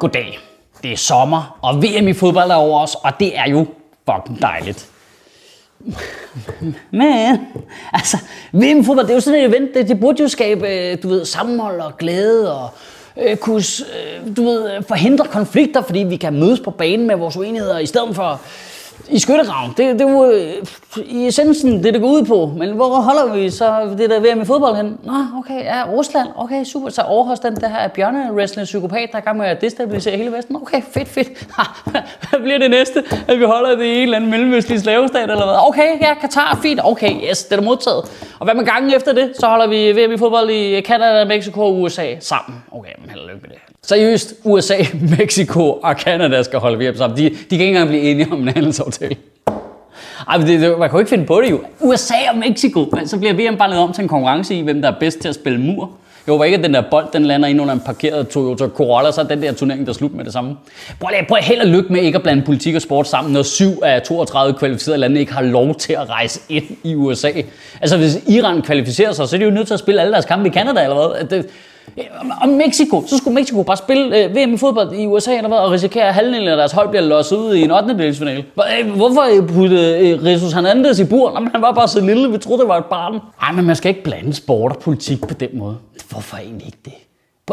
Goddag. Det er sommer, og VM i fodbold er over os, og det er jo fucking dejligt. Men, altså, VM i fodbold, det er jo sådan et event, det, det burde jo skabe, øh, du ved, sammenhold og glæde og øh, kunne, øh, du ved, forhindre konflikter, fordi vi kan mødes på banen med vores uenigheder, i stedet for i skyttegraven. Det, det er i essensen det, det går ud på. Men hvor holder vi så det der VM i fodbold hen? Nå, okay, ja, Rusland. Okay, super. Så overhos den der her bjørne-wrestling psykopat, der er gang med at destabilisere hele Vesten. Okay, fedt, fedt. Hvad bliver det næste? At vi holder det i en eller anden mellemøstlig slavestat eller hvad? Okay, ja, Katar, fint. Okay, yes, det er modtaget. Og hvad med gangen efter det? Så holder vi VM i fodbold i Canada, Mexico og USA sammen. Okay, men held og lykke med det. Seriøst, USA, Mexico og Canada skal holde VM sammen. De, de kan ikke engang blive enige om en handelsaftale. Ej, men det, det, man kan jo ikke finde på det jo. USA og Mexico, men så bliver VM bare lavet om til en konkurrence i, hvem der er bedst til at spille mur. Jeg håber ikke, at den der bold, den lander ind under en parkeret Toyota Corolla, så er den der turnering, der slut med det samme. Prøv, prøv held og lykke med ikke at blande politik og sport sammen, når 7 af 32 kvalificerede lande ikke har lov til at rejse ind i USA. Altså, hvis Iran kvalificerer sig, så er de jo nødt til at spille alle deres kampe i Canada, eller hvad? Det, og Mexico, så skulle Mexico bare spille øh, VM i fodbold i USA eller hvad, og risikere at halvdelen af deres hold bliver låst ud i en 8. delsfinale. Øh, hvorfor putte øh, Jesus Hernandez i bur? Jamen, han var bare så lille, vi troede, det var et barn. Nej, men man skal ikke blande sport og politik på den måde. Hvorfor egentlig ikke det?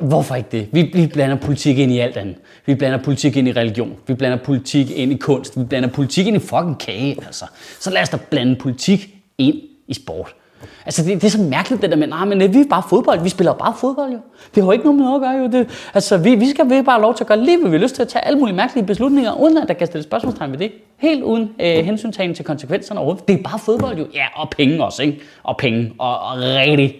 Hvorfor ikke det? Vi, vi blander politik ind i alt andet. Vi blander politik ind i religion. Vi blander politik ind i kunst. Vi blander politik ind i fucking kage, altså. Så lad os da blande politik ind i sport. Altså, det, det er så mærkeligt, det der med, nej, men vi er bare fodbold. Vi spiller bare fodbold, jo. Det har ikke noget med noget at gøre, jo. Det, altså, vi, vi skal vi bare have lov til at gøre lige, hvad vi har lyst til at tage alle mulige mærkelige beslutninger, uden at der kan stille spørgsmålstegn ved det. Helt uden øh, hensyntagen til konsekvenserne overhovedet. Det er bare fodbold, jo. Ja, og penge også, ikke? Og penge. Og, og rigtig,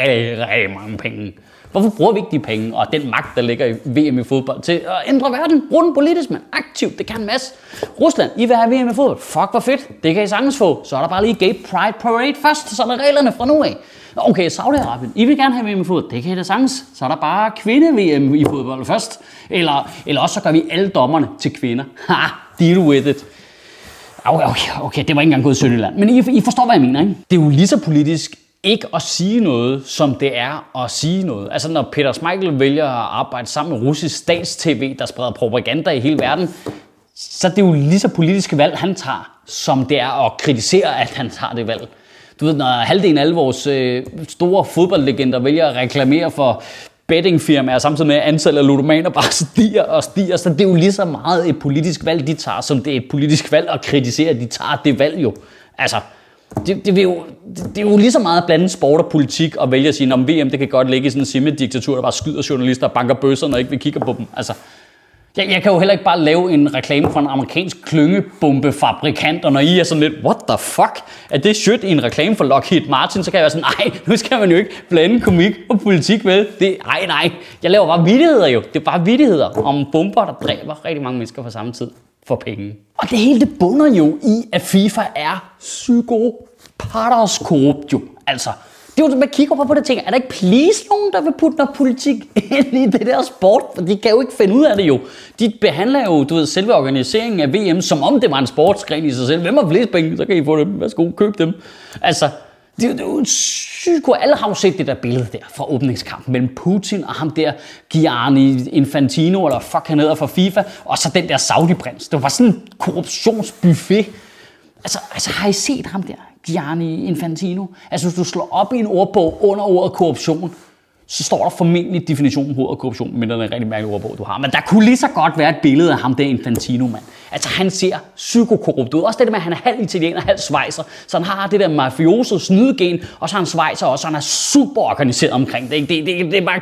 rigtig, rigtig mange penge. Hvorfor bruger vi ikke de penge og den magt, der ligger i VM i fodbold til at ændre verden? Brug den politisk, man. aktivt. Det kan en masse. Rusland, I vil have VM i fodbold. Fuck, hvor fedt. Det kan I sagtens få. Så er der bare lige Gay Pride Parade først. Så er der reglerne fra nu af. Okay, Saudi-Arabien, I vil gerne have VM i fodbold. Det kan I da sagtens. Så er der bare kvinde-VM i fodbold først. Eller, eller også så gør vi alle dommerne til kvinder. Ha, deal with it. Okay, okay, okay, det var ikke engang gået i Sønderland. Men I, I forstår, hvad jeg mener, ikke? Det er jo lige så politisk ikke at sige noget, som det er at sige noget. Altså når Peter Schmeichel vælger at arbejde sammen med russisk statstv, der spreder propaganda i hele verden, så det er jo lige så politiske valg, han tager, som det er at kritisere, at han tager det valg. Du ved, når halvdelen af alle vores øh, store fodboldlegender vælger at reklamere for bettingfirmaer, samtidig med at antallet af ludomaner bare stiger og stiger, så det er jo lige så meget et politisk valg, de tager, som det er et politisk valg at kritisere, at de tager det valg jo. Altså, det, det, vil jo, det, det er jo lige så meget blandet sport og politik at vælge at sige, om VM det kan godt ligge i sådan en simme-diktatur, der bare skyder journalister og banker bøsser, når ikke vi kigger på dem. Altså, jeg, jeg kan jo heller ikke bare lave en reklame for en amerikansk klyngebombefabrikant, og når I er sådan lidt, what the fuck, er det shit i en reklame for Lockheed Martin, så kan jeg være sådan, nej, nu skal man jo ikke blande komik og politik med. Det, nej, nej, jeg laver bare vidigheder jo. Det er bare vidigheder om bomber, der dræber rigtig mange mennesker på samme tid for penge. Og det hele det bunder jo i, at FIFA er psykopaters korrupt jo. Altså, det er jo, man kigger på, på det ting. Er der ikke please nogen, der vil putte noget politik ind i det der sport? For de kan jo ikke finde ud af det jo. De behandler jo, du ved, selve organiseringen af VM, som om det var en sportsgren i sig selv. Hvem har flest penge? Så kan I få dem. Værsgo, køb dem. Altså, det, det er jo sygt Alle har jo set det der billede der fra åbningskampen mellem Putin og ham der Gianni Infantino, eller fuck han hedder fra FIFA, og så den der Saudi-prins. Det var sådan en korruptionsbuffet. Altså, altså har I set ham der, Gianni Infantino? Altså hvis du slår op i en ordbog under ordet korruption, så står der formentlig definitionen på ordet korruption, men det er en rigtig mærkelig ordbog, du har. Men der kunne lige så godt være et billede af ham der Infantino, mand. Altså, han ser psykokorrupt ud. Også det der med, at han er halv italiener, halv svejser. Så han har det der mafioso snydegen, og så er han svejser også, og han er super organiseret omkring det. Det, det, det er bare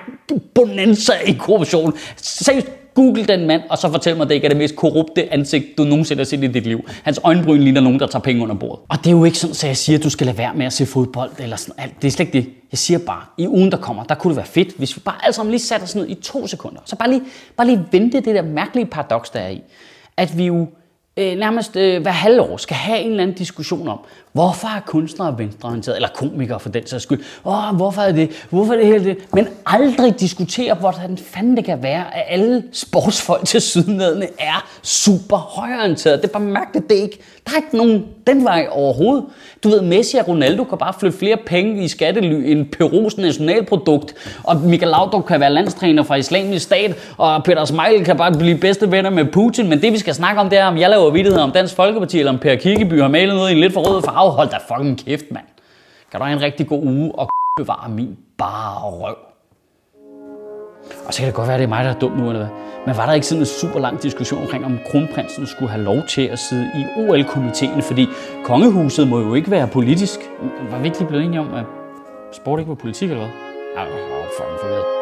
bonanza i korruption. Seriøst, Google den mand, og så fortæl mig, at det ikke er det mest korrupte ansigt, du nogensinde har set i dit liv. Hans øjenbryn ligner nogen, der tager penge under bordet. Og det er jo ikke sådan, at jeg siger, at du skal lade være med at se fodbold eller sådan alt. Det er slet ikke det. Jeg siger bare, i ugen, der kommer, der kunne det være fedt, hvis vi bare alle sammen lige satte os ned i to sekunder. Så bare lige, bare lige vente det der mærkelige paradoks, der er i. At vi jo øh, nærmest øh, hver halvår skal have en eller anden diskussion om, hvorfor er kunstnere venstreorienterede, eller komikere for den sags skyld. Åh, hvorfor er det? Hvorfor er det hele det? Men aldrig diskutere, hvordan fanden det kan være, at alle sportsfolk til sydenlædende er super højreorienterede. Det er bare mærkeligt, det er ikke. Der er ikke nogen den vej overhovedet. Du ved, Messi og Ronaldo kan bare flytte flere penge i skattely end Perus nationalprodukt, og Michael Laudrup kan være landstræner fra islamisk stat, og Peter Smeichel kan bare blive bedste venner med Putin. Men det vi skal snakke om, det er, om jeg laver vidtigheder om Dansk Folkeparti, eller om Per Kirkeby har malet noget i en lidt for rød farve. Hold da fucking kæft, mand. Kan du have en rigtig god uge og bevare min bare røv. Og så kan det godt være, at det er mig, der er dum nu, eller hvad? Men var der ikke sådan en super lang diskussion omkring, om kronprinsen skulle have lov til at sidde i OL-komiteen? Fordi kongehuset må jo ikke være politisk. Var vi ikke lige blevet enige om, at sport ikke var politik, eller hvad? Ej, er fucking forvirret.